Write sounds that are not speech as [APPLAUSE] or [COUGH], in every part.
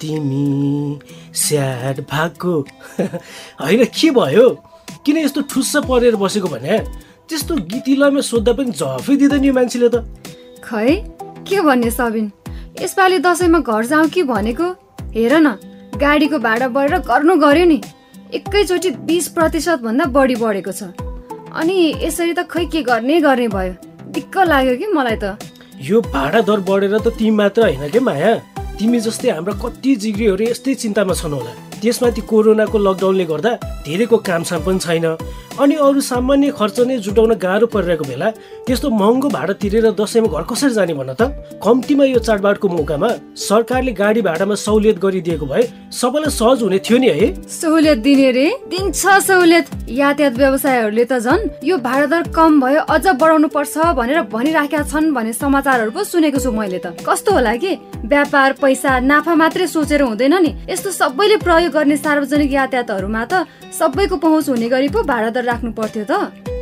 तिमी स्याड भएको [LAUGHS] होइन के भयो? किन यस्तो ठुस्स परेर बसेको भने? त्यस्तो गीतिलामा सोद्धा पनि जफै दिँदैन यो मान्छेले त। खै के भन्ने सबिन? यसपालि दसैँमा घर जाउँ कि भनेको? हेर न गाडीको भाडा बढेर गर्नु गर्यो नि। एकैचोटि बिस प्रतिशत भन्दा बढी बढेको छ। अनि यसरी त खै के गर्ने गर्ने भयो? दिक्क लाग्यो कि मलाई त। यो भाडा दर बढेर त तिमी मात्र होइन के माया? तिमी जस्तै हाम्रा कति जिग्रीहरू यस्तै चिन्तामा छन् होला। त्यसमाथि कोरोनाको लकडाउनले गर्दा धेरैको कामसाम पनि छैन। अनि अरू सामान्य खर्च नै जुटाउन गाह्रो परिरहेको बेला त्यस्तो महँगो भाडा तिरेर दसैँमा घर कसरी जाने भन त? कम्तीमा यो चाडबाडको मौकामा सरकारले गाडी भाडामा सहुलियत गरिदिएको भए सबैलाई सहज हुने थियो नि है। सहुलियत दिने रे। दिन्छ सहुलियत। यातायात व्यवसायहरूले त झन् यो भाडा दर कम भयो अझ बढाउनु पर्छ भनेर भनिराखेका छन् भन्ने समाचारहरू पो सुनेको छु मैले त। कस्तो होला कि? व्यापार पैसा नाफा मात्रै सोचेर हुँदैन नि। यस्तो सबैले प्रयोग गर्ने सार्वजनिक यातायातहरूमा त सबैको पहुँच हुने गरी पो भाडा दर राख्नु पर्थ्यो त।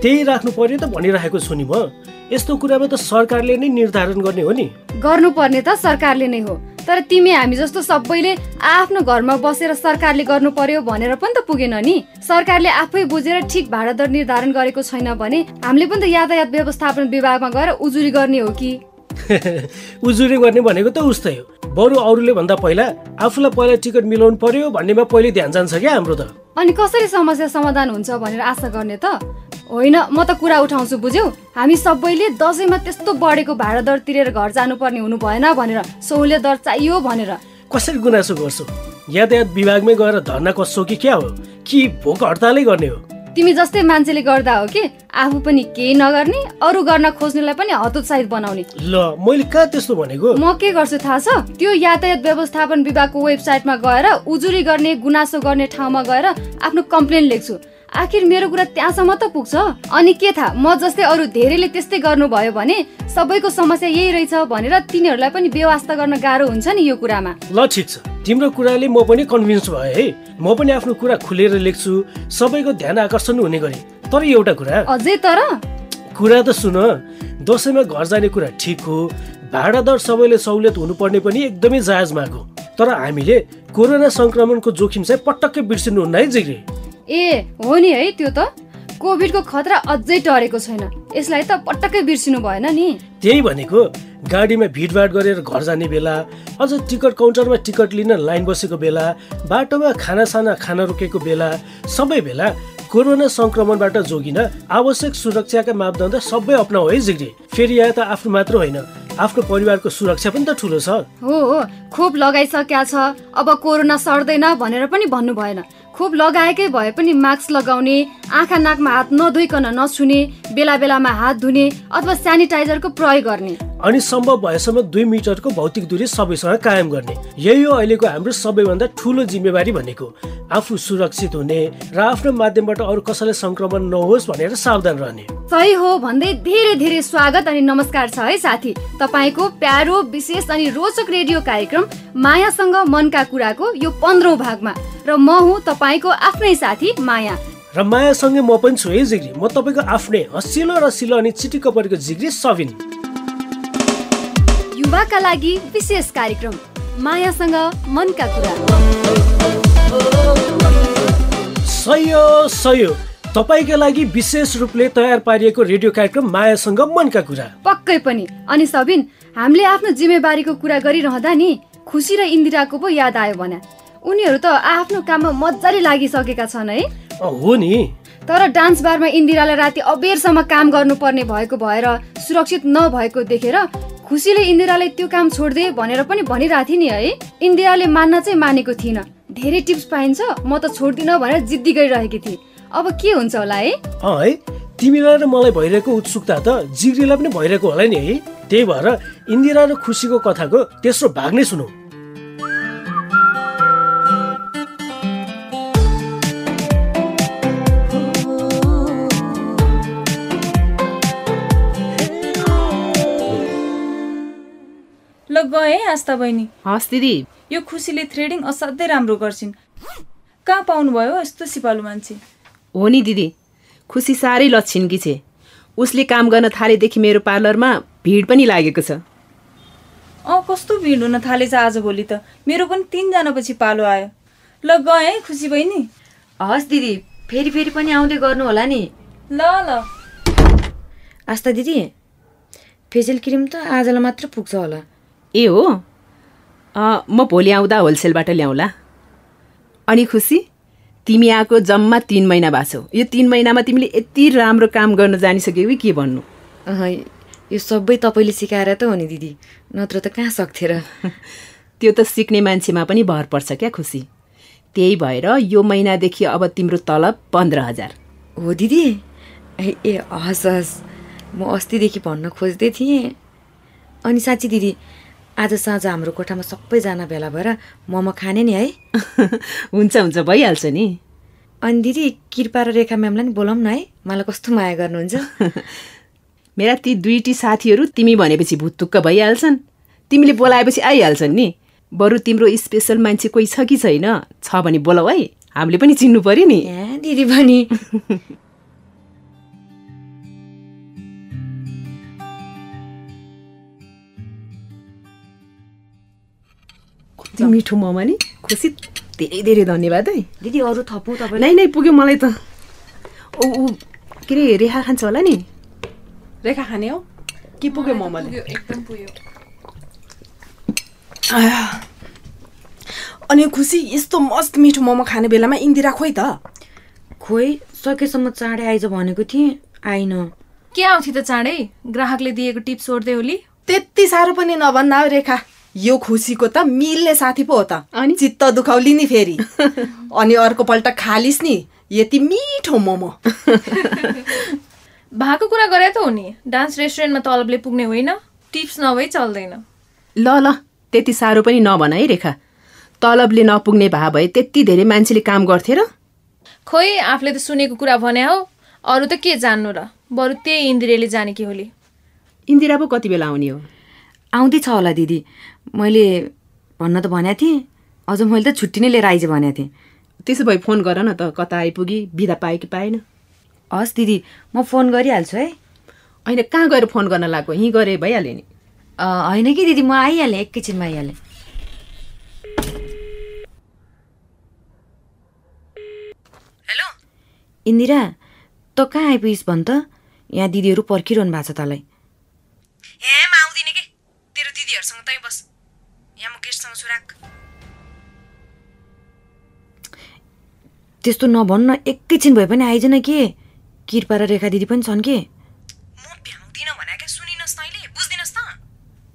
त्यही राख्नु पर्यो त भनिरहेको छु नि म। यस्तो कुरामा त सरकारले नै निर्धारण गर्ने हो नि। गर्नुपर्ने त सरकारले नै हो। तर तिमी हामी जस्तो सबैले आफ्नो घरमा बसेर सरकारले गर्नु पर्यो भनेर पनि त पुगेन नि। सरकारले आफै बुझेर ठिक भाडा दर निर्धारण गरेको छैन भने हामीले पनि त यातायात व्यवस्थापन विभागमा गएर उजुरी गर्ने हो कि? [LAUGHS] उजुरी गर्ने भनेको त उस्तै हो। बरु अरूले भन्दा पहिला आफूलाई पहिला टिकट मिलाउनु पर्यो भन्नेमा पहिले ध्यान जान्छ क्या हाम्रो त। अनि कसरी समस्या समाधान हुन्छ भनेर आशा गर्ने त? होइन म त कुरा उठाउँछु बुझ्यौ। हामी सबैले दसैँमा त्यस्तो बढेको भाडा दर तिरेर घर जानुपर्ने हुनु भएन भनेर सहुलियत दर चाहियो भनेर। कसरी गुनासो गर्छौ? यातायात विभागमै गएर धर्ना कस्छौ कि क्या हो? कि भोक हडतालै गर्ने हो? तिमी जस्तै मान्छेले गर्दा हो कि? आफू पनि केही नगर्ने अरू गर्न खोज्नेलाई पनि हतोत्साहित बनाउने। ल मैले कहाँ त्यस्तो भनेको? म के गर्छु थाहा छ? त्यो यातायात व्यवस्थापन विभागको वेबसाइटमा गएर उजुरी गर्ने गुनासो गर्ने ठाउँमा गएर आफ्नो कम्प्लेन लेख्छु। आखिर मेरो कुरा त्यहाँसम्म त पुग्छ? अनि के थाहा म जस्तै अरू धेरैले त्यस्तै गर्नुभयो भने सबैको समस्या यही रहेछ भनेर तिनीहरूलाई पनि व्यवस्था गर्न गाह्रो हुन्छ नि यो कुरामा। ल ठिक छ। तिम्रो कुराले म पनि कन्भिन्स भएँ है? म पनि आफ्नो कुरा खुलेर लेख्छु सबैको ध्यान आकर्षण हुने गरी। तर एउटा कुरा। अझै तर? कुरा त सुन दसैँमा घर जाने कुरा ठिक हो भाडा दर सबैले सहुलियत हुनुपर्ने पनि एकदमै जायज माग हो। तर हामीले कोरोना संक्रमणको जोखिम चाहिँ पटक्कै बिर्सिनुहुन्न है जिग्री। ए हो नि है त्यो त। कोभिडको खतरा अझै टरेको छैन। यसलाई त पटक्कै बिर्सिनु भएन नि। त्यही भनेको गाडीमा भिडभाड गरेर घर जाने बेला अझ टिकट काउन्टरमा टिकट लिन लाइन बसेको बेला बाटोमा खानासाना खाना रोकेको बेला सबै बेला कोरोना संक्रमणबाट जोगिन आवश्यक सुरक्षाका मापदण्ड सबै अप्नाऊ है जिग्री। फेरि यहाँ त आफ्नो मात्र होइन। आफ्नो परिवारको सुरक्षा पनि त ठुलो छ। हो हो खोप लगाइसकेका छ। अब कोरोना सर्दैन भनेर पनि भन्नु भएन खोप लगाएकै भए पनि मास्क लगाउने आँखा नाकमा हात नधोइकन नछुने बेला बेलामा हात धुने अथवा सेनिटाइजरको प्रयोग गर्ने। अनि सम्भव भएसम्म दुई मिटरको भौतिक दूरी सबैसँग कायम गर्ने। यही हो अहिलेको हाम्रो सबैभन्दा ठुलो जिम्मेवारी भनेको। आफू सुरक्षित हुने र आफ्नो माध्यमबाट अरू कसैलाई संक्रमण नहोस् भनेर सावधान रहने। सही हो भन्दै धेरै धेरै स्वागत अनि नमस्कार छ है साथी। तपाईँको प्यारो विशेष अनि रोचक रेडियो कार्यक्रम मायासँग मनका कुराको यो पन्ध्रौँ भागमा। र म हुँ तपाईँको आफ्नै साथी माया। र मायासँगै म पनि छु है जिग्री। म तपाईँको आफ्नै हसिलो रसिलो अनि चिटिक्क परेको जिग्री सबिन युवाका लागि विशेष कार्यक्रम मायासँग मनका कुरा। सयो सयो। तपाईँका लागि विशेष रूपले तयार पारिएको रेडियो कार्यक्रम मायासँग मनका कुरा। पक्कै पनि। अनि सबिन हामीले आफ्नो जिम्मेवारीको कुरा गरिरहँदा नि खुसी र इन्दिराको पो याद आयो भने। उनीहरू त आफ्नो काममा मजाले लागिसकेका छन् है। हो नि। तर डान्स बारमा इन्दिरालाई राति अबेरसम्म काम गर्नुपर्ने भएको भएर सुरक्षित नभएको देखेर खुसीले इन्दिरालाई त्यो काम छोडिदिए भनेर पनि भनिरहेको थिएँ नि है। इन्दिराले मान्न चाहिँ मानेको थिइनँ धेरै टिप्स पाइन्छ म त छोड्दिनँ भनेर जिद्दी गरिरहेकी थिएँ। अब के हुन्छ होला है? है? तिमीलाई र मलाई भइरहेको उत्सुकता त जिग्रीलाई पनि भइरहेको होला नि है। त्यही भएर इन्दिरा र खुसीको कथाको तेस्रो भाग नै सुनौ। ल गएँ आस्था बहिनी। हस् दिदी। यो खुसीले थ्रेडिङ असाध्यै राम्रो गर्छिन्। कहाँ पाउनुभयो यस्तो सिपालु मान्छे? हो नि दिदी। खुसी साह्रै लक्षिनकी छे। उसले काम गर्न थालेदेखि मेरो पार्लरमा भिड पनि लागेको छ। अँ कस्तो भिड हुन थालेछ आजभोलि त। मेरो पनि तिनजना पछि पालो आयो। ल गएँ है खुसी बहिनी हस् दिदी फेरि फेरि पनि आउँदै गर्नु होला नि। ल ल। आस्था दिदी फेसियल क्रिम त आजलाई मात्र पुग्छ होला। ए हो? अँ, म भोलि आउँदा होलसेलबाट ल्याउँला। अनि खुसी? तिमी आएको जम्मा तिन महिना भएको छौ। यो तिन महिनामा तिमीले यति राम्रो काम गर्न जानिसक्यौ कि के भन्नु? अह, यो सबै तपाईँले सिकाएर त हो नि दिदी। नत्र त कहाँ सक्थे र [LAUGHS] त्यो त सिक्ने मान्छेमा पनि भर पर्छ क्या खुसी। त्यही भएर यो महिनादेखि अब तिम्रो तलब पन्ध्र हजार। हो दिदी। ए ए हस् हस्। म अस्तिदेखि भन्न खोज्दै थिएँ। अनि साँच्ची दिदी आज साँझ हाम्रो कोठामा सबैजना भेला भएर मोमो खाने नि है। [LAUGHS] हुन्छ हुन्छ भइहाल्छ नि। अनि दिदी कृपा र रेखा म्यामलाई नि बोलाउँ न है। मलाई कस्तो माया गर्नुहुन्छ। [LAUGHS] मेरा ती दुईटी साथीहरू तिमी भनेपछि भुत्तुक्क भइहाल्छन्। तिमीले बोलाएपछि आइहाल्छन् नि। बरु तिम्रो स्पेसल मान्छे कोही छ कि छैन? छ भने बोलाऊ है। हामीले पनि चिन्नु पर्यो नि। दिदी पनि। [LAUGHS] कति मिठो मोमो नि खुसी धेरै धेरै धन्यवाद है। दिदी अरू थपौँ तपाईँलाई? नै नै पुग्यो मलाई त। ऊ ऊ के अरे रेखा खान्छ होला नि? रेखा खाने हो? के पुग्यो मोमोले? एकदम पुग्यो। अनि खुसी यस्तो मस्त मिठो मोमो खाने बेलामा इन्दिरा खोइ त। खोइ सकेसम्म चाँडै आइज भनेको थिएँ आइन। के आउँथ्यो त चाँडै? ग्राहकले दिएको टिप्स सोध्दै होली। त्यति साह्रो पनि नभन्दा हो रेखा। यो खुसीको त मिल्ने साथी पो हो त। अनि? चित्त दुखाउली नि फेरि। [LAUGHS] अनि अर्को पल्ट खालिस् नि यति मिठो मोमो। [LAUGHS] भएको कुरा गरे त हो नि डान्स रेस्टुरेन्टमा तलबले पुग्ने होइन टिप्स नभई चल्दैन। ल ल त्यति साह्रो पनि नभन है रेखा। तलबले नपुग्ने भए भए त्यति धेरै मान्छेले काम गर्थे र? खोइ आफूले त सुनेको कुरा भने हो अरू त के जान्नु र? बरु त्यही इन्दिरेले जाने कि होली। इन्दिरा पो कति बेला आउने हो? आउँदैछ होला दिदी। मैले भन्न त भनेको थिएँ अझ मैले त छुट्टी नै लिएर आइज भनेको थिएँ। त्यसो भए फोन गर न त कता आइपुगी बिदा पायो कि पाएन। हस् दिदी म फोन गरिहाल्छु है। होइन कहाँ गएर फोन गर्न लाग्यो यहीँ गरे भइहाल्यो नि। अ, होइन कि दिदी म आइहालेँ एकैछिनमा आइहालेँ। हेलो। इन्दिरा त कहाँ आइपुगिस् भन् त? यहाँ दिदीहरू पर्खिरहनु भएको छ तँलाई। ए म आउँदिनँ कि तेरो दिदीहरूसँग तै बस यहाँ म गेस्टसँग सुराक त्यस्तो नभन्न एकैछिन भए पनि आइज न के? कृपा र रेखा दिदी पनि छन् के? म भ्याउँदिनँ भने क्या सुनिनस् तैँले बुझ्दिनस् त।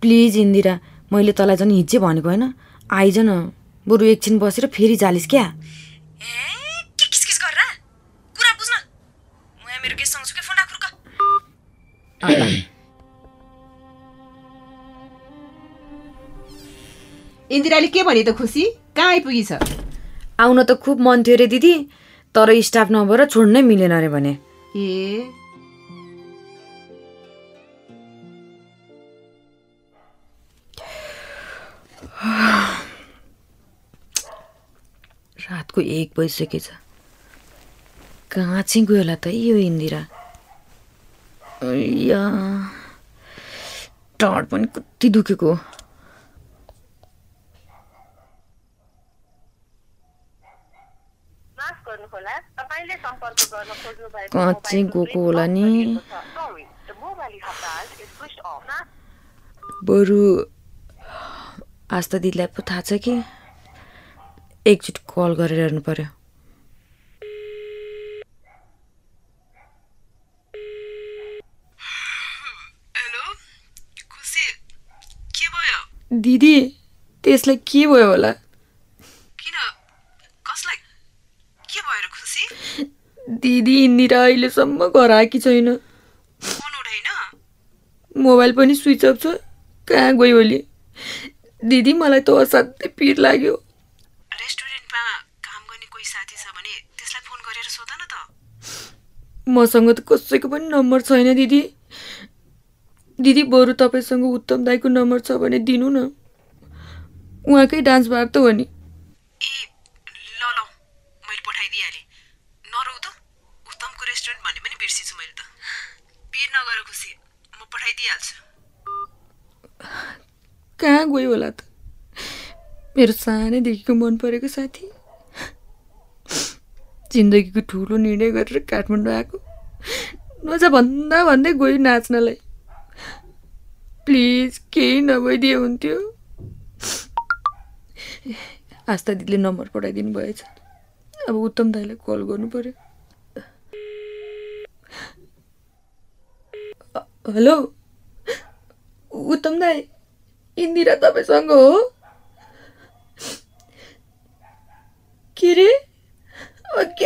प्लिज इन्दिरा मैले तँलाई झन् हिज्जे भनेको होइन। आइज न बरु एकछिन बसेर फेरि जालिस् क्या। ए के किसकिस गरेर कुरा बुझ्न। म यहाँ मेरो गेस्टसँग छु कि? फोन राख्नु [CLEARS THROAT] इन्दिराले के भने त खुसी? कहाँ आइपुगी छ आउन त खुब मन थियो अरे दिदी तर स्टाफ नभएर छोड्नै मिलेन अरे भने। ए? रातको एक बजिसकेछ। कहाँ चाहिँ गयो होला त यो इन्दिरा? अय्या टाढ पनि कति दुखेको हो। माफ गर्नुहोला तपाईँले सम्पर्क गर्न खोज्नु भएको कहाँ चाहिँ गएको होला नि Sorry, the mobile you have dialed is switched off. बरु आस्था दिदीलाई पो थाहा छ कि? एकचोटि कल गरेर हेर्नु पर्यो। हेलो? खुसी? के भयो? दिदी त्यसलाई के भयो होला किन कसलाई के भयो र खुसी दिदी इन्दिरा अहिलेसम्म घर आएकी छैन। फोन उठाइन मोबाइल पनि स्विच अफ छ। कहाँ गयो होली दिदी मलाई त असाध्यै पिर लाग्यो। रेस्टुरेन्टमा काम गर्ने कोही साथी छ भने त्यसलाई फोन गरेर सोध न त। मसँग त कसैको पनि नम्बर छैन दिदी। दिदी बरु तपाईँसँग उत्तम दाईको नम्बर छ भने दिनु न। उहाँकै डान्स बार त हो नि ए ल ल मैले पठाइदिइहालेँ नरौ त उत्तमको रेस्टुरेन्ट भन्ने पनि बिर्सिछु मैले पठाइदिइहाल्छु कहाँ गयो होला त मेरो सानैदेखिको मन परेको साथी जिन्दगीको ठुलो निर्णय गरेर काठमाडौँ आएको नजा भन्दा भन्दै गयो नाच्नलाई प्लिज केही नभइदिए हुन्थ्यो आस्था दिदीले नम्बर पठाइदिनु भएछ अब उत्तम दाईलाई कल गर्नु पर्यो हेलो उत्तम दाई इन्दिरा तपाईँसँग हो के रे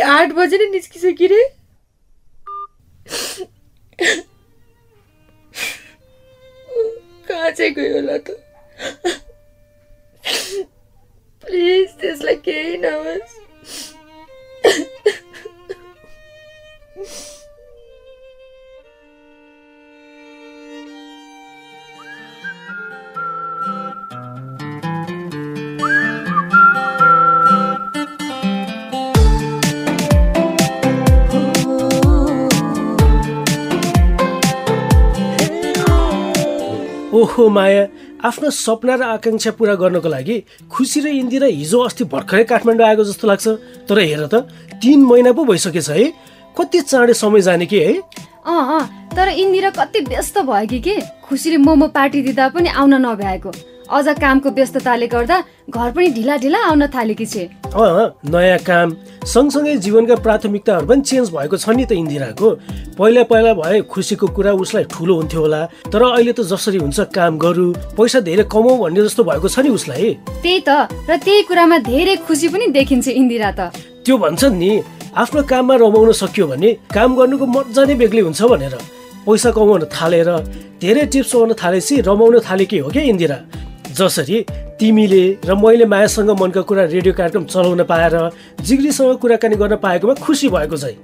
आठ बजे नै निस्किसक्यो रे कहाँ चाहिँ गयो होला त प्लिज त्यसलाई केही नहोस् ओहो माया। आफ्नो सपना र आकाङ्क्षा पुरा गर्नको लागि खुसी र इन्दिरा हिजो अस्ति भर्खरै काठमाडौँ आएको जस्तो लाग्छ। तर हेर त तिन महिना पो भइसकेछ है। कति चाँडै समय जाने कि है? अँ अँ। तर इन्दिरा कति व्यस्त भयो कि के? खुसीले मोमो पार्टी दिँदा पनि आउन नभ्याएको। अझ कामको व्यस्तताले गर्दा घर पनि ढिला ढिला आउन थालेकी छे। अँ नयाँ काम। सँगसँगै जीवनका प्राथमिकताहरू पनि चेन्ज भएको छ नि त इन्दिराको। पहिला पहिला भए खुसीको कुरा उसलाई ठुलो हुन्थ्यो होला। तर अहिले त जसरी हुन्छ काम गरू पैसा धेरै कमाऊ भन्ने जस्तो भएको छ नि उसलाई। त्यही त र त्यही कुरामा धेरै खुसी पनि देखिन्छ इन्दिरा त। त्यो भन्छन् नि आफ्नो काममा रमाउन सकियो भने काम गर्नुको मजा नै बेग्लै हुन्छ भनेर। पैसा कमाउन थालेर धेरै टिप्स पाउन थालेपछि रमाउन थालेकी हो क्या इन्दिरा? जसरी तिमीले र मैले मायासँग मनका कुरा रेडियो कार्यक्रम चलाउन पाएर जिग्रीसँग कुराकानी गर्न पाएकोमा खुसी भएको चाहिँ।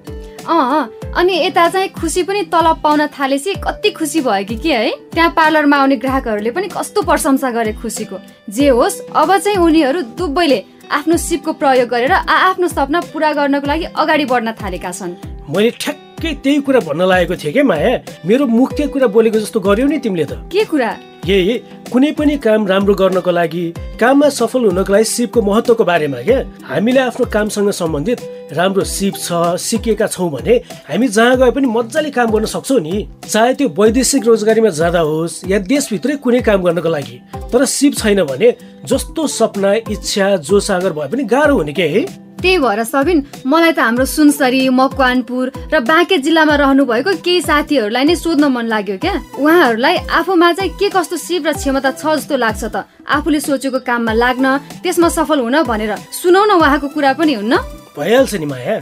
अँ अनि यता चाहिँ खुसी पनि तलब पाउन थालेपछि कति खुसी भयो कि के है? त्यहाँ पार्लरमा आउने ग्राहकहरूले पनि कस्तो प्रशंसा गरे खुसीको। जे होस् अब चाहिँ उनीहरू दुवैले आफ्नो सिपको प्रयोग गरेर आ आफ्नो सपना पुरा गर्नको लागि अगाडि बढ्न थालेका छन्। मैले ठ्याक्कै त्यही कुरा भन्न लागेको थिएँ क्या माया? मेरो मुख्य कुरा बोलेको जस्तो गर्यौ नि तिमीले त। के कुरा? यही कुनै पनि काम राम्रो गर्नको लागि काममा सफल हुनको लागि सिपको महत्त्वको बारेमा क्या हामीले आफ्नो कामसँग सम्बन्धित राम्रो सिप छ सिकेका छौँ भने हामी जहाँ गए पनि मजाले काम गर्न सक्छौँ नि। चाहे त्यो वैदेशिक रोजगारीमा जाँदा होस् या देशभित्रै कुनै काम गर्नको लागि तर सिप छैन भने जस्तो सपना इच्छा जोस आगर भए पनि गाह्रो हुने के है? त्यही भएर सबिन मलाई त हाम्रो सुनसरी मकवानपुर र बाँके जिल्लामा रहनु भएको केही साथीहरूलाई नै सोध्न मन लाग्यो क्या। उहाँहरूलाई आफूमा चाहिँ के कस्तो सिप र क्षमता छ जस्तो लाग्छ त? आफूले सोचेको काममा लाग्न त्यसमा सफल हुन भनेर सुनौ न उहाँको कुरा पनि हुन्न। भइहाल्छ नि माया।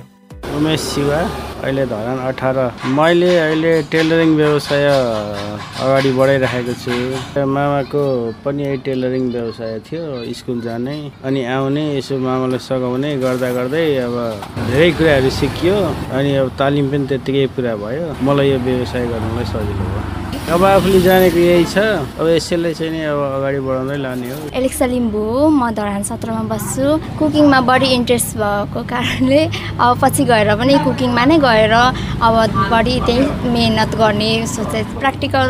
उमेश शिवा। अहिले धरान अठार। मैले अहिले टेलरिङ व्यवसाय अगाडि बढाइराखेको छु। मामाको पनि यही टेलरिङ व्यवसाय थियो स्कुल जाने। अनि आउने यसो मामालाई सघाउने गर्दा गर्दै अब धेरै कुराहरू सिकियो। अनि अब तालिम पनि त्यत्तिकै पुरा भयो। मलाई यो व्यवसाय गर्नलाई सजिलो भयो। अब आफूले जानेको यही छ। अब यसैलाई चाहिँ नि अब अगाडि बढाउँदै लाने हो। एलेक्सा लिम्बू हो म धरान सत्रमा बस्छु। कुकिङमा बढी इन्ट्रेस्ट भएको कारणले अब पछि गएर पनि कुकिङमा नै गएर अब बढी त्यही मिहिनेत गर्ने सोचे प्र्याक्टिकल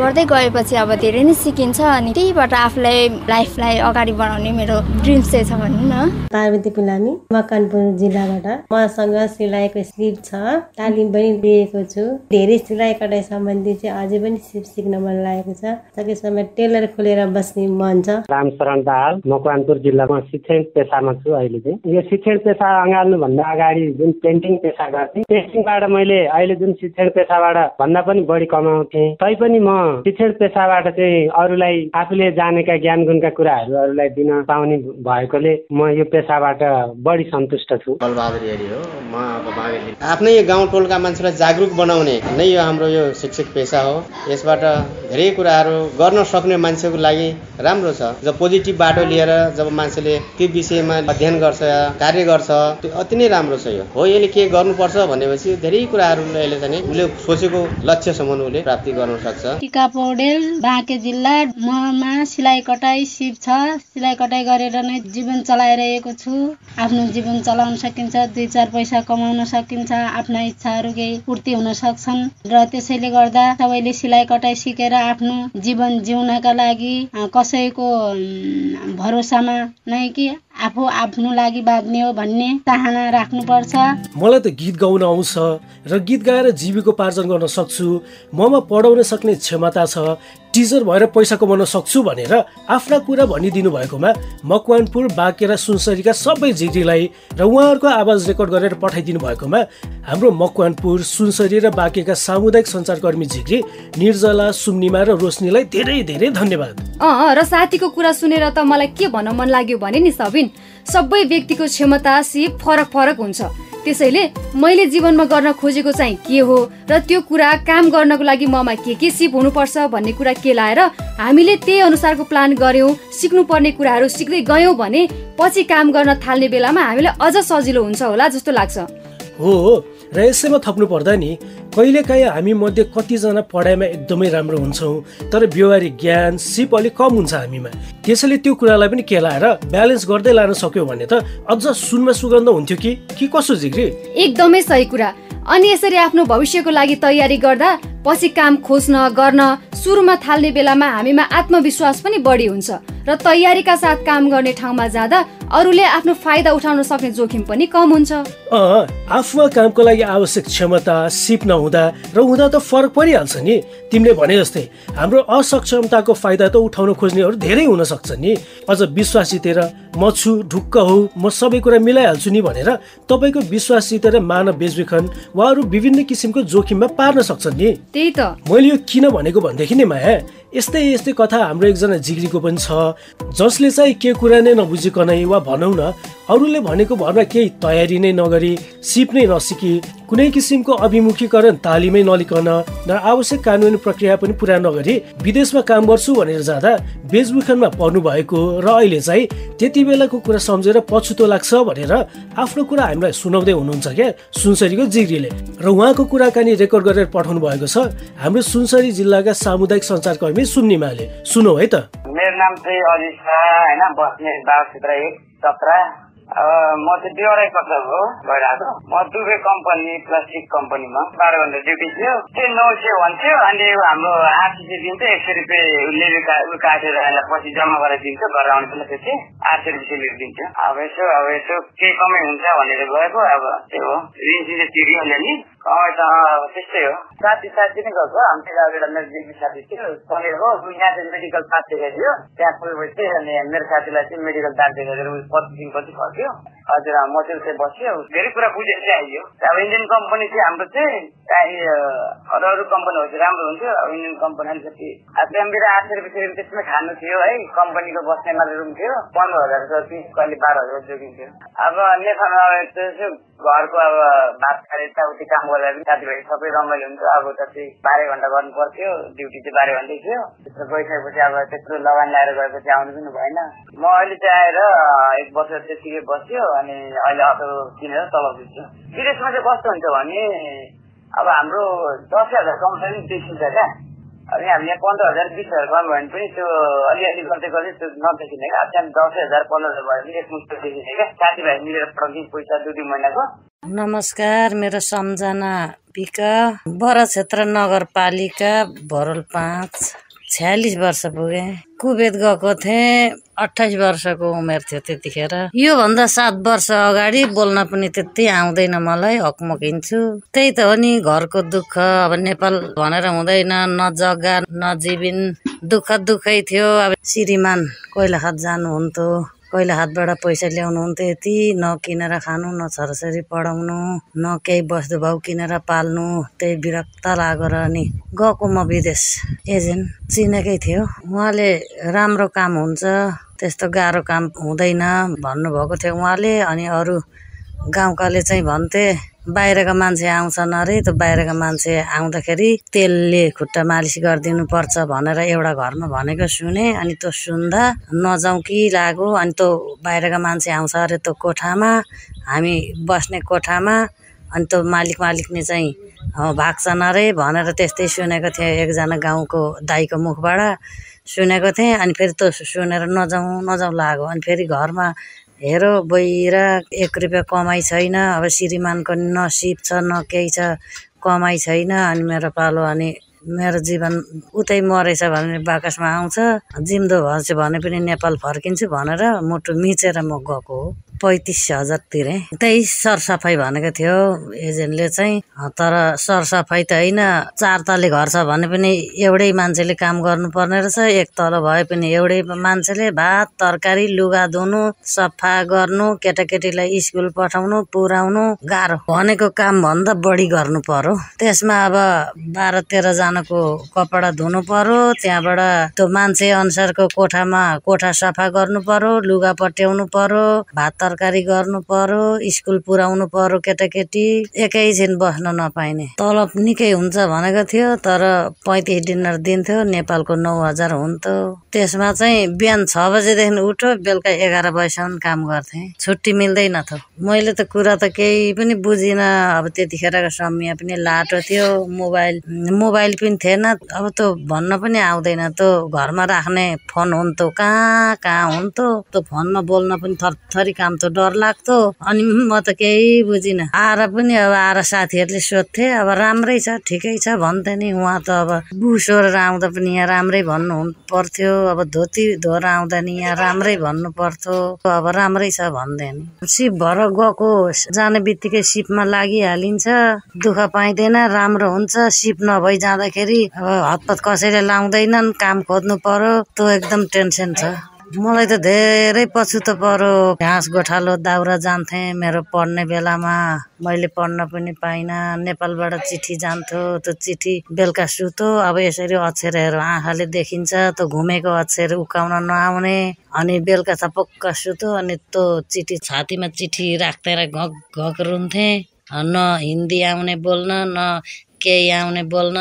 गर्दै गएपछि अब धेरै नै सिकिन्छ अनि त्यहीबाट आफूलाई लाइफलाई अगाडि बढाउने मेरो ड्रिम्स चाहिँ छ भनौँ न। पार्वती पुलामी मकनपुर जिल्लाबाट मसँग सिलाइको सिप छ। तालिम पनि लिएको छु। धेरै सिलाइ कटाइ सम्बन्धी चाहिँ अझै पनि सिप सिक्न मन लागेको छ। सकेसम्म टेलर खोलेर बस्ने मन छ। रामशरण दाहाल मकवानपुर जिल्लामा शिक्षण पेसामा छु अहिले चाहिँ। यो शिक्षण पेसा अँगाल्नुभन्दा अगाडि जुन पेन्टिङ पेसा गर्थेँ पेन्टिङबाट मैले अहिले जुन शिक्षण पेसाबाट भन्दा पनि बढी कमाउँथेँ। तैपनि म शिक्षण पेसाबाट चाहिँ अरूलाई आफूले जानेका ज्ञान गुणका कुराहरू अरूलाई दिन पाउने भएकोले म यो पेसाबाट बढी सन्तुष्ट छु। हो म आफ्नै गाउँ टोलका मान्छेलाई जागरुक बनाउने नै यो हाम्रो यो शिक्षक पेसा हो। यसबाट धेरै कुराहरू गर्न सक्ने मान्छेको लागि राम्रो छ। जब पोजिटिभ बाटो लिएर जब मान्छेले त्यो विषयमा अध्ययन गर्छ कार्य गर्छ त्यो अति नै राम्रो छ यो। हो यसले के गर्नुपर्छ भनेपछि धेरै कुराहरू यसले चाहिँ उसले सोचेको लक्ष्यसम्म उसले प्राप्ति गर्न सक्छ। टिका पौडेल बाँके जिल्ला ममा सिलाइ कटाइ सिप छ। सिलाइ कटाइ गरेर नै जीवन चलाइरहेको छु। आफ्नो जीवन चलाउन सकिन्छ दुई चार पैसा कमाउन सकिन्छ आफ्ना इच्छाहरू केही पूर्ति हुन सक्छन्। र त्यसैले गर्दा सबैले सिलाइ कटाइ सिकेर आफ्नो जीवन जिउनका लागि कसैको भरोसामा नै कि आफू आफ्नो लागि बाँच्ने हो भन्ने चाहना राख्नुपर्छ। मलाई त गीत गाउन आउँछ र गीत गाएर जीविकोपार्जन गर्न सक्छु। ममा पढाउन सक्ने क्षमता छ। टिचर भएर पैसा कमाउन सक्छु भनेर आफ्ना कुरा भनिदिनु भएकोमा मकवानपुर बाँकेरा सुनसरीका सबै जिग्रीलाई र उहाँहरूको आवाज रेकर्ड गरेर पठाइदिनु भएकोमा हाम्रो मकवानपुर सुनसरी र बाँकेका सामुदायिक सञ्चारकर्मी जिग्री निर्जला सुम्निमा र रोशनीलाई धेरै धेरै धन्यवाद। अँ र साथीको कुरा सुनेर त मलाई के भन्न मन लाग्यो भने नि सबिन सबै व्यक्तिको क्षमता सिप फरक फरक हुन्छ। त्यसैले मैले जीवनमा गर्न खोजेको चाहिँ के हो र त्यो कुरा काम गर्नको लागि ममा के के सिप हुनुपर्छ भन्ने कुरा केलाएर हामीले त्यही अनुसारको प्लान गऱ्यौँ सिक्नुपर्ने कुराहरू सिक्दै गयौँ भने पछि काम गर्न थाल्ने बेलामा हामीलाई अझ सजिलो हुन्छ होला जस्तो लाग्छ। हो हो। र यसैमा थप्नु पर्दा नि कहिलेकाहीँ हामी मध्ये कतिजना पढाइमा एकदमै राम्रो हुन्छौँ तर व्यवहारिक ज्ञान सिप अलिक कम हुन्छ हामीमा। त्यसैले त्यो कुरालाई पनि केलाएर ब्यालेन्स गर्दै लान सक्यो भने त अझ सुनमा सुगन्ध हुन्थ्यो कि? कि कसो जिग्री? एकदमै सही कुरा। अनि यसरी आफ्नो भविष्यको लागि तयारी गर्दा पछि काम खोज्न गर्न सुरुमा थाल्ने बेलामा हामीमा आत्मविश्वास पनि बढी हुन्छ र तयारीका साथ काम गर्ने ठाउँमा जाँदा अरूले आफ्नो फाइदा उठाउन सक्ने जोखिम पनि कम हुन्छ। अँ आफूमा कामको लागि आवश्यक क्षमता सिप नहुँदा र हुँदा त फरक परिहाल्छ नि। तिमीले भने जस्तै हाम्रो असक्षमताको फाइदा त उठाउन खोज्नेहरू धेरै हुन सक्छ नि। अझ विश्वास जितेर म छु ढुक्क हो म सबै कुरा मिलाइहाल्छु नि भनेर तपाईँको विश्वास जितेर मानव बेचबिखन वा अरू विभिन्न किसिमको जोखिममा पार्न सक्छन् नि। त्यही त। मैले यो किन भनेको भनेदेखि नि माया यस्तै यस्तै कथा हाम्रो एकजना जिग्रीको पनि छ। जसले चाहिँ के कुरा नै नबुझिकनै वा भनौँ न अरूले भनेको भरमा केही तयारी नै नगरी सिप नै नसिकी कुनै किसिमको अभिमुखीकरण तालिमै नलिकन र आवश्यक कानुनी प्रक्रिया पनि पुरा नगरी विदेशमा काम गर्छु भनेर जाँदा बेचबिखनमा पर्नु भएको र अहिले चाहिँ त्यति बेलाको कुरा सम्झेर पछुतो लाग्छ भनेर आफ्नो कुरा हामीलाई सुनाउँदै हुनुहुन्छ क्या सुनसरीको जिग्रीले। र उहाँको कुराकानी रेकर्ड गरेर पठाउनु भएको छ। हाम्रो सुनसरी जिल्लाका सामुदायिक सञ्चारकर्मी सुन्निमाले सुनौ है त। मेरो नाम चाहिँ अजित शाह होइन? बस्ने बाल क्षेत्र एक अब म चाहिँ बेहोरै कक्षाको हो भइरहेको म दुबे कम्पनी प्लास्टिक कम्पनीमा बाह्र घन्टा ड्युटी थियो। त्यो नौ सय भन्थ्यो अनि हाम्रो आरसिसी दिन्छ एक सय रुपियाँ उसले काटेर पछि जम्मा गरेर दिन्छ घर आउने बेला त्यति। आठ सय रुपियाँ सेलेरी दिन्छ अब यसो अब यसो केही कमाइ हुन्छ भनेर गएको अब त्यो हो। ऋण चाहिँ तिरिहाल्यो नि कमाइ त अब त्यस्तै हो साथी साथी नै गएको हाम्रो एउटा मेरो दिदी साथी थियो उ यहाँ चाहिँ मेडिकल कार्ड देखाएको थियो त्यहाँ पुगेपछि अनि मेरो साथीलाई चाहिँ मेडिकल कार्ड देखाएर उ पच्चिस दिनपछि फर्क्यो हजुर अँ, म चाहिँ उतै बस्यो। धेरै कुरा बुझेर चाहिँ आइयो अब इन्डियन कम्पनी चाहिँ हाम्रो चाहिँ चाहिँ अरू अरू कम्पनीहरू चाहिँ राम्रो हुन्थ्यो। अब इन्डियन कम्पनी अलिकति त्यहाँनिर आठ सय रुपियाँ त्यसमै खानु थियो है। कम्पनीको बस्ने मात्रै रुम थियो पन्ध्र हजार जति कहिले बाह्र हजार जोगिन्थ्यो। अब नेपालमा अब घरको अब भात खाएर यताउति काम गर्दा पनि साथीभाइ सबै रमाइलो हुन्थ्यो अब जति बाह्र घन्टा गर्नु पर्थ्यो ड्युटी चाहिँ बाह्र घन्टै थियो। त्यस्तो गइसकेपछि अब त्यत्रो लगान लगाएर गएपछि आउनु पनि भएन। म अहिले चाहिँ आएर एक वर्ष त्यतिकै बस्यो। अनि अहिले अटो किनेर तलब दिन्छु। विदेशमा चाहिँ कस्तो हुन्छ भने अब हाम्रो दस हजार कमाउँदा पनि देखिन्छ क्या। अनि हामी यहाँ पन्ध्र हजार बिस हजार कमायो भने पनि त्यो अलिअलि गर्दै गर्दै त्यो नदेखिने क्या। अब त्यहाँ दस हजार पन्ध्र हजार भयो भने एकमुष्ट देखिने क्या। साथीभाइ मिलेर पठाउँछ पैसा दुई दुई महिनाको। नमस्कार मेरो सम्झना पिक बर क्षेत्र नगरपालिका भरोल पाँच। छ्यालिस वर्ष पुगेँ। कुवेत गएको थिएँ अठाइस वर्षको उमेर थियो त्यतिखेर। योभन्दा सात वर्ष अगाडि बोल्न पनि त्यति आउँदैन मलाई हकमकिन्छु। त्यही त हो नि घरको दुःख। अब नेपाल भनेर हुँदैन न जग्गा न जीवन। दुःख दुःखै थियो। अब श्रीमान कोइलाखात जानुहुन्थ्यो। कोइलाखातबाट पैसा ल्याउनु हुन्थ्यो यति न किनेर खानु न छोराछोरी पढाउनु न केही वस्तु भाउ किनेर पाल्नु त्यही विरक्त लागेर अनि गएको म विदेश। एजेन्ट चिनेकै थियो। उहाँले राम्रो काम हुन्छ त्यस्तो गाह्रो काम हुँदैन भन्नुभएको थियो उहाँले अनि अरू गाउँकाले चाहिँ भन्थे बाहिरका मान्छे आउँछन् अरे त्यो बाहिरका मान्छे आउँदाखेरि तेलले खुट्टा मालिस गरिदिनु पर्छ भनेर एउटा घरमा भनेको सुने अनि त्यो सुन्दा नजाउँ कि लाग्यो अनि त्यो बाहिरका मान्छे आउँछ अरे त्यो कोठामा हामी बस्ने कोठामा अनि त्यो मालिक मालिकले चाहिँ भाग्छन् अरे भनेर त्यस्तै सुनेको थिएँ एकजना गाउँको दाईको मुखबाट सुनेको थिएँ अनि फेरि त्यो सुनेर नजाउँ नजाउँ लाग्यो अनि फेरि घरमा हेरो बहिर एक रुपियाँ कमाइ छैन। अब श्रीमानको न सिप छ न केही छ कमाइ छैन। अनि मेरो पालो अनि मेरो जीवन उतै मरेछ भने बाकसमा आउँछ। जिम्दो भएछ भने पनि नेपाल फर्किन्छु भनेर मुटु मिचेर म गएको हो। पैँतिस हजार तिरेँ। त्यही सरसफाइ भनेको थियो एजेन्टले चाहिँ। तर सरसफाइ त होइन चार तले घर छ भने पनि एउटै मान्छेले काम गर्नुपर्ने रहेछ। एक तल भए पनि एउटै मान्छेले भात तरकारी लुगा धुनु सफा गर्नु केटाकेटीलाई स्कुल पठाउनु पुर्याउनु गाह्रो भनेको काम भन्दा बढी गर्नु पर्यो। त्यसमा अब बाह्र तेह्रजनाको कपडा धुनु पर्यो। त्यहाँबाट त्यो मान्छे अनुसारको कोठामा कोठा सफा गर्नु पर्यो लुगा पट्याउनु पर्यो भात तरकारी गर्नु पर्यो स्कुल पुर्याउनु पर्यो केटाकेटी एकैछिन बस्न नपाइने। तलब निकै हुन्छ भनेको थियो तर पैँतिस डिनर दिन्थ्यो नेपालको नौ हजार हुन्थ्यो। त्यसमा चाहिँ बिहान छ बजेदेखि उठ्यो बेलुका एघार बजीसम्म काम गर्थेँ। छुट्टी मिल्दैन थियो। मैले त कुरा त केही पनि बुझिनँ। अब त्यतिखेरको समय पनि लाटो थियो। मोबाइल मोबाइल पनि थिएन। अब त्यो भन्न पनि आउँदैन। त्यो घरमा राख्ने फोन हुन्थ्यो कहाँ कहाँ हुन्थ्यो? त्यो फोनमा बोल्न पनि थरथरी काम त डर लाग्थ्यो। अनि म त केही बुझिनँ। आएर पनि अब आएर साथीहरूले सोध्थे अब राम्रै छ ठिकै छ भन्थे नि। उहाँ त अब बुसोरेर आउँदा पनि यहाँ राम्रै भन्नु पर्थ्यो अब धोती धोएर आउँदा नि यहाँ राम्रै भन्नु पर्थ्यो अब राम्रै छ भन्थे नि। सिप भएर गएको जाने बित्तिकै सिपमा लागिहालिन्छ। दुःख पाइँदैन राम्रो हुन्छ। सिप नभई जाँदाखेरि अब हतपत कसैले लाउँदैनन् काम खोज्नु पर्यो। त्यो एकदम टेन्सन छ। मलाई त धेरै पछुतो पर्यो घाँस गोठालो दाउरा जान्थेँ मेरो पढ्ने बेलामा। मैले पढ्न पनि पाइनँ। नेपालबाट चिठी जान्थ्यो। त्यो चिठी बेलुका सुतो अब यसरी अक्षरहरू आँखाले देखिन्छ। त्यो घुमेको अक्षर उकाउन नआउने। अनि बेलुका छपक्क सुतो अनि त्यो चिठी छातीमा चिठी राख्दै घक घक रुन्थेँ। न हिन्दी आउने बोल्न न केही आउने बोल्न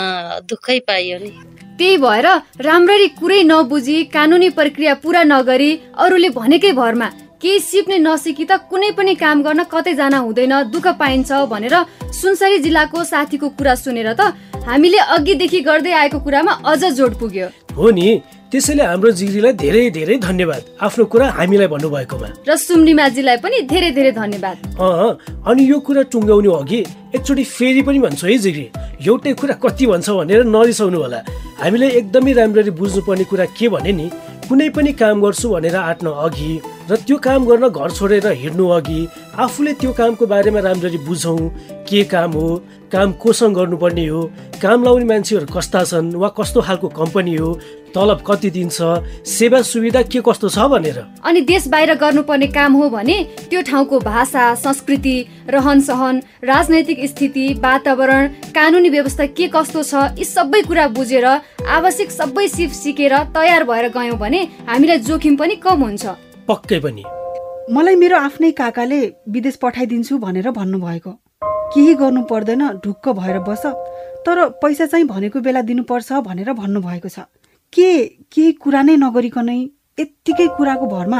दुःखै पाइयो नि। त्यही भएर राम्ररी कुरै नबुझी कानुनी प्रक्रिया पुरा नगरी अरूले भनेकै भरमा केही सिप्ने नसिकी त कुनै पनि काम गर्न कतै जान हुँदैन दुःख पाइन्छ भनेर सुनसरी जिल्लाको साथीको कुरा सुनेर त हामीले अघिदेखि गर्दै आएको कुरामा अझ जोड पुग्यो। हो नि त्यसैले हाम्रो जिग्रीलाई धेरै धेरै धन्यवाद। आफ्नो कुरा हामीलाई भन्नुभएकोमा। र सुम्निमाजीलाई पनि धेरै धेरै धन्यवाद। अँ अनि यो कुरा टुङ्गाउनु अघि एकचोटि फेरि पनि भन्छु है जिग्री एउटै कुरा कति भन्छ भनेर नरिसाउनु होला। हामीले एकदमै राम्ररी बुझ्नुपर्ने कुरा के भने नि कुनै पनि काम गर्छु भनेर आँट्न अघि र त्यो काम गर्न घर छोडेर हिँड्नु अघि आफूले त्यो कामको बारेमा राम्ररी बुझौँ के काम हो काम कोसँग गर्नुपर्ने हो काम लाउने मान्छेहरू कस्ता छन् वा कस्तो खालको कम्पनी हो तलब कति दिन्छ सेवा सुविधा के कस्तो छ भनेर। अनि देश बाहिर गर्नुपर्ने काम हो भने त्यो ठाउँको भाषा संस्कृति रहन सहन राजनैतिक स्थिति वातावरण कानुनी व्यवस्था के कस्तो छ यी सबै कुरा बुझेर आवश्यक सबै सिप सिकेर तयार भएर गयौँ भने हामीलाई जोखिम पनि कम हुन्छ। पक्कै पनि। मलाई मेरो आफ्नै काकाले विदेश पठाइदिन्छु भनेर भन्नुभएको। केही गर्नु पर्दैन ढुक्क भएर बस। तर पैसा चाहिँ भनेको बेला दिनुपर्छ भनेर भन्नुभएको छ। के केही कुरा नै नगरिकनै यत्तिकै कुराको भरमा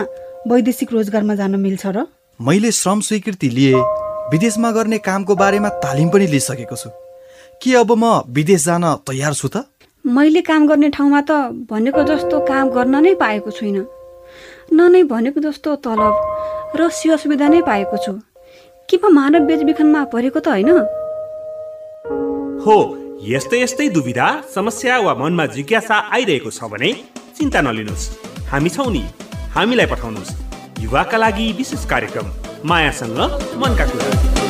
वैदेशिक रोजगारमा जान मिल्छ र? मैले श्रम स्वीकृति लिए विदेशमा गर्ने कामको बारेमा तालिम पनि लिइसकेको छु। के अब म विदेश जान तयार छु त? मैले काम गर्ने ठाउँमा त भनेको जस्तो काम गर्न नै पाएको छुइनँ। न नै भनेको जस्तो तलब र सेवा सुविधा नै पाएको छु। के म मानव बेचबिखनमा परेको त होइन? हो यस्तै यस्तै दुविधा समस्या वा मनमा जिज्ञासा आइरहेको छ भने चिन्ता नलिनुहोस्। हामी छौँ नि हामीलाई पठाउनुहोस्। युवाका लागि विशेष कार्यक्रम मायासँग मनका कुरा।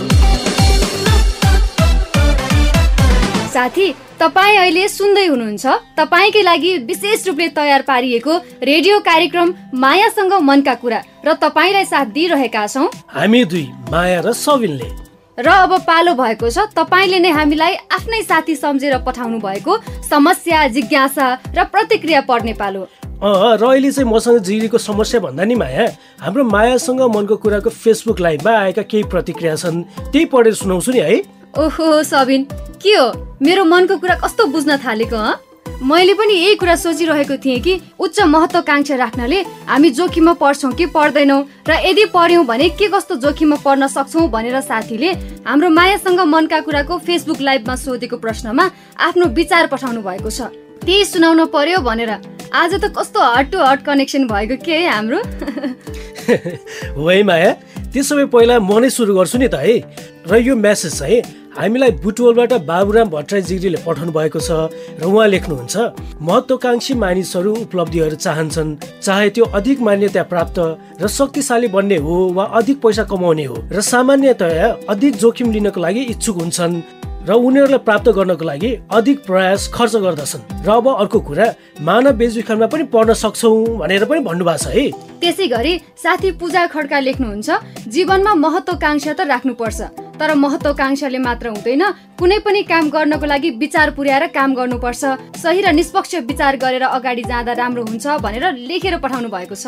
साथी तपाईँ अहिले सुन्दै हुनुहुन्छ। तपाईँकै लागि विशेष रूपले तयार पारिएको रेडियो कार्यक्रम मायासँग मनका कुरा र तपाईँलाई साथ दिइरहेका छौँ। हामी दुई माया र सबिनले र अब पालो भएको छ तपाईँले नै हामीलाई आफ्नै साथी सम्झेर पठाउनु भएको समस्या जिज्ञासा र प्रतिक्रिया पढ्ने पालो। र अहिले चाहिँ मसँग जिरीको समस्या भन्दा नि माया हाम्रो मायासँग मनको कुराको फेसबुक लाइभमा आएका केही प्रतिक्रिया छन् त्यही पढेर सुनाउँछु नि है। ओहो सबिन के हो? मेरो मनको कुरा कस्तो बुझ्न थालेको हँ? मैले पनि यही कुरा सोचिरहेको थिएँ कि उच्च महत्वकांक्षा राख्नाले हामी जोखिममा पर्छौँ कि पर्दैनौँ र यदि पर्यौँ भने के कस्तो जोखिममा पर्न सक्छौँ भनेर साथीले हाम्रो मायासँग मनका कुराको फेसबुक लाइभमा सोधेको प्रश्नमा आफ्नो विचार पठाउनु भएको छ। त्यही सुनाउन पर्यो भनेर। आज त कस्तो हट टु हट कनेक्सन भएको के है हाम्रो? [LAUGHS] है माया त्यसो भए पहिला म नै सुरु गर्छु नि त है। र यो म्यासेज चाहिँ हामीलाई बुटवलबाट बाबुराम भट्टराई जिग्रीले पठाउनु भएको छ र उहाँ लेख्नुहुन्छ महत्वाकांक्षी मानिसहरू उपलब्धिहरू चाहन्छन् चाहे त्यो अधिक मान्यता प्राप्त र शक्तिशाली बन्ने हो वा अधिक पैसा कमाउने हो र सामान्यतया अधिक जोखिम लिनको लागि इच्छुक हुन्छन् र उनीहरूलाई प्राप्त गर्नको लागि अधिक प्रयास खर्च गर्दछन्। र अब अर्को कुरा मानव बेचबिखनमा पनि पढ्न सक्छौँ भनेर पनि भन्नुभएको छ है। त्यसै गरी साथी पूजा खड्का लेख्नुहुन्छ जीवनमा महत्वाकांक्षा त राख्नुपर्छ। तर महत्वाकांक्षाले मात्र हुँदैन। कुनै पनि काम गर्नको लागि विचार पुर्याएर काम गर्नुपर्छ। सही र निष्पक्ष विचार गरेर अगाडि जाँदा राम्रो हुन्छ भनेर लेखेर पठाउनु भएको छ।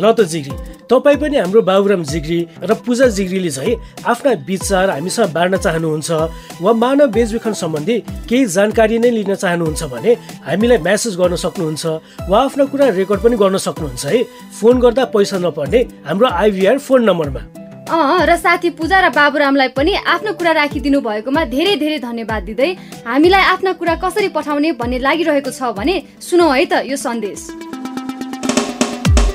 ल त जिग्री तपाईँ पनि हाम्रो बाबुराम जिग्री र पूजा जिग्रीले चाहिँ आफ्ना विचार हामीसँग बाँड्न चाहनुहुन्छ वा मानव बेचबिखन सम्बन्धी केही जानकारी नै लिन चाहनुहुन्छ भने हामीलाई म्यासेज गर्न सक्नुहुन्छ वा आफ्नो कुरा रेकर्ड पनि गर्न सक्नुहुन्छ है। फोन गर्दा पैसा नपर्ने हाम्रो आइभीआर फोन नम्बरमा। अँ र साथी पूजा र बाबुरामलाई पनि आफ्नो कुरा राखिदिनु भएकोमा धेरै धेरै धन्यवाद दिँदै हामीलाई आफ्ना कुरा कसरी पठाउने भन्ने लागिरहेको छ भने सुनौ है त यो सन्देश।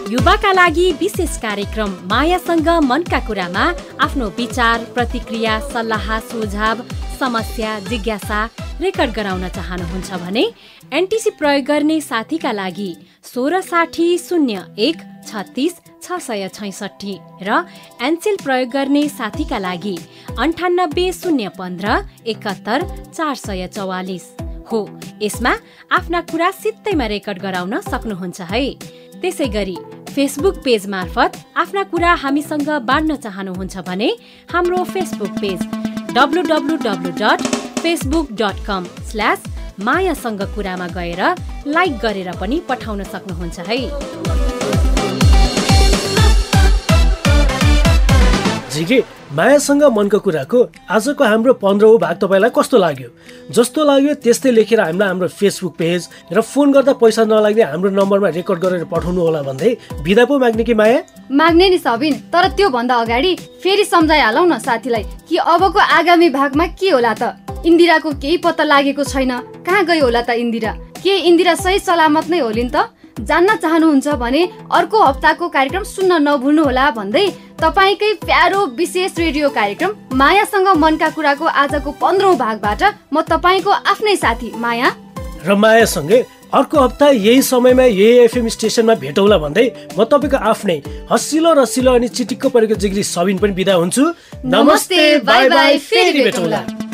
युवाका लागि विशेष कार्यक्रम मायासँग मनका कुरामा आफ्नो विचार प्रतिक्रिया सल्लाह सुझाव समस्या जिज्ञासा रेकर्ड गराउन चाहनुहुन्छ भने एनटिसी प्रयोग गर्ने साथीका लागि सोह्र साठी शून्य एक छत्तिस छ सय छैसठी र एनसेल प्रयोग गर्ने साथीका लागि अन्ठानब्बे शून्य पन्ध्र एकात्तर चार सय चौवालिस। हो यसमा आफ्ना कुरा सित्तैमा रेकर्ड गराउन सक्नुहुन्छ है। त्यसै गरी फेसबुक पेज मार्फत आफ्ना कुरा हामीसँग बाँड्न चाहनुहुन्छ भने हाम्रो Facebook page W W W dot Facebook dot com slash मायासँग कुरामा गएर लाइक गरेर पनि पठाउन सक्नुहुन्छ है। झिके मायासँग मनको कुराको आजको हाम्रो पन्ध्रौँ भाग तपाईँलाई कस्तो लाग्यो? जस्तो लाग्यो त्यस्तै लेखेर हामीलाई हाम्रो फेसबुक पेज र फोन गर्दा पैसा नलाग्ने हाम्रो नम्बरमा रेकर्ड गरेर पठाउनु होला भन्दै बिदा पो माग्ने कि माया? माग्ने नि सबिन तर त्यो भन्दा अगाडि फेरि सम्झाइहालौ न साथीलाई कि अबको आगामी भागमा के होला त? इन्दिराको केही पत्ता लागेको छैन। कहाँ गयो होला त इन्दिरा? के इन्दिरा सही सलामत नै होलिन् त? जान्न चाहनुहुन्छ भने अर्को हप्ताको कार्यक्रम सुन्न नभुल्नुहोला भन्दै तपाईँकै प्यारो विशेष रेडियो कार्यक्रम मायासँग मनका कुराको आजको पन्ध्रौँ भागबाट म तपाईँको आफ्नै साथी माया। र मायासँगै अर्को हप्ता यही समयमा यही एफएम स्टेसनमा भेटौँला भन्दै म तपाईँको आफ्नै हसिलो रसिलो अनि चिटिक्क परेको जिग्री सबिन पनि बिदा हुन्छु। नमस्ते बाई बाई फेरि भेटौँला।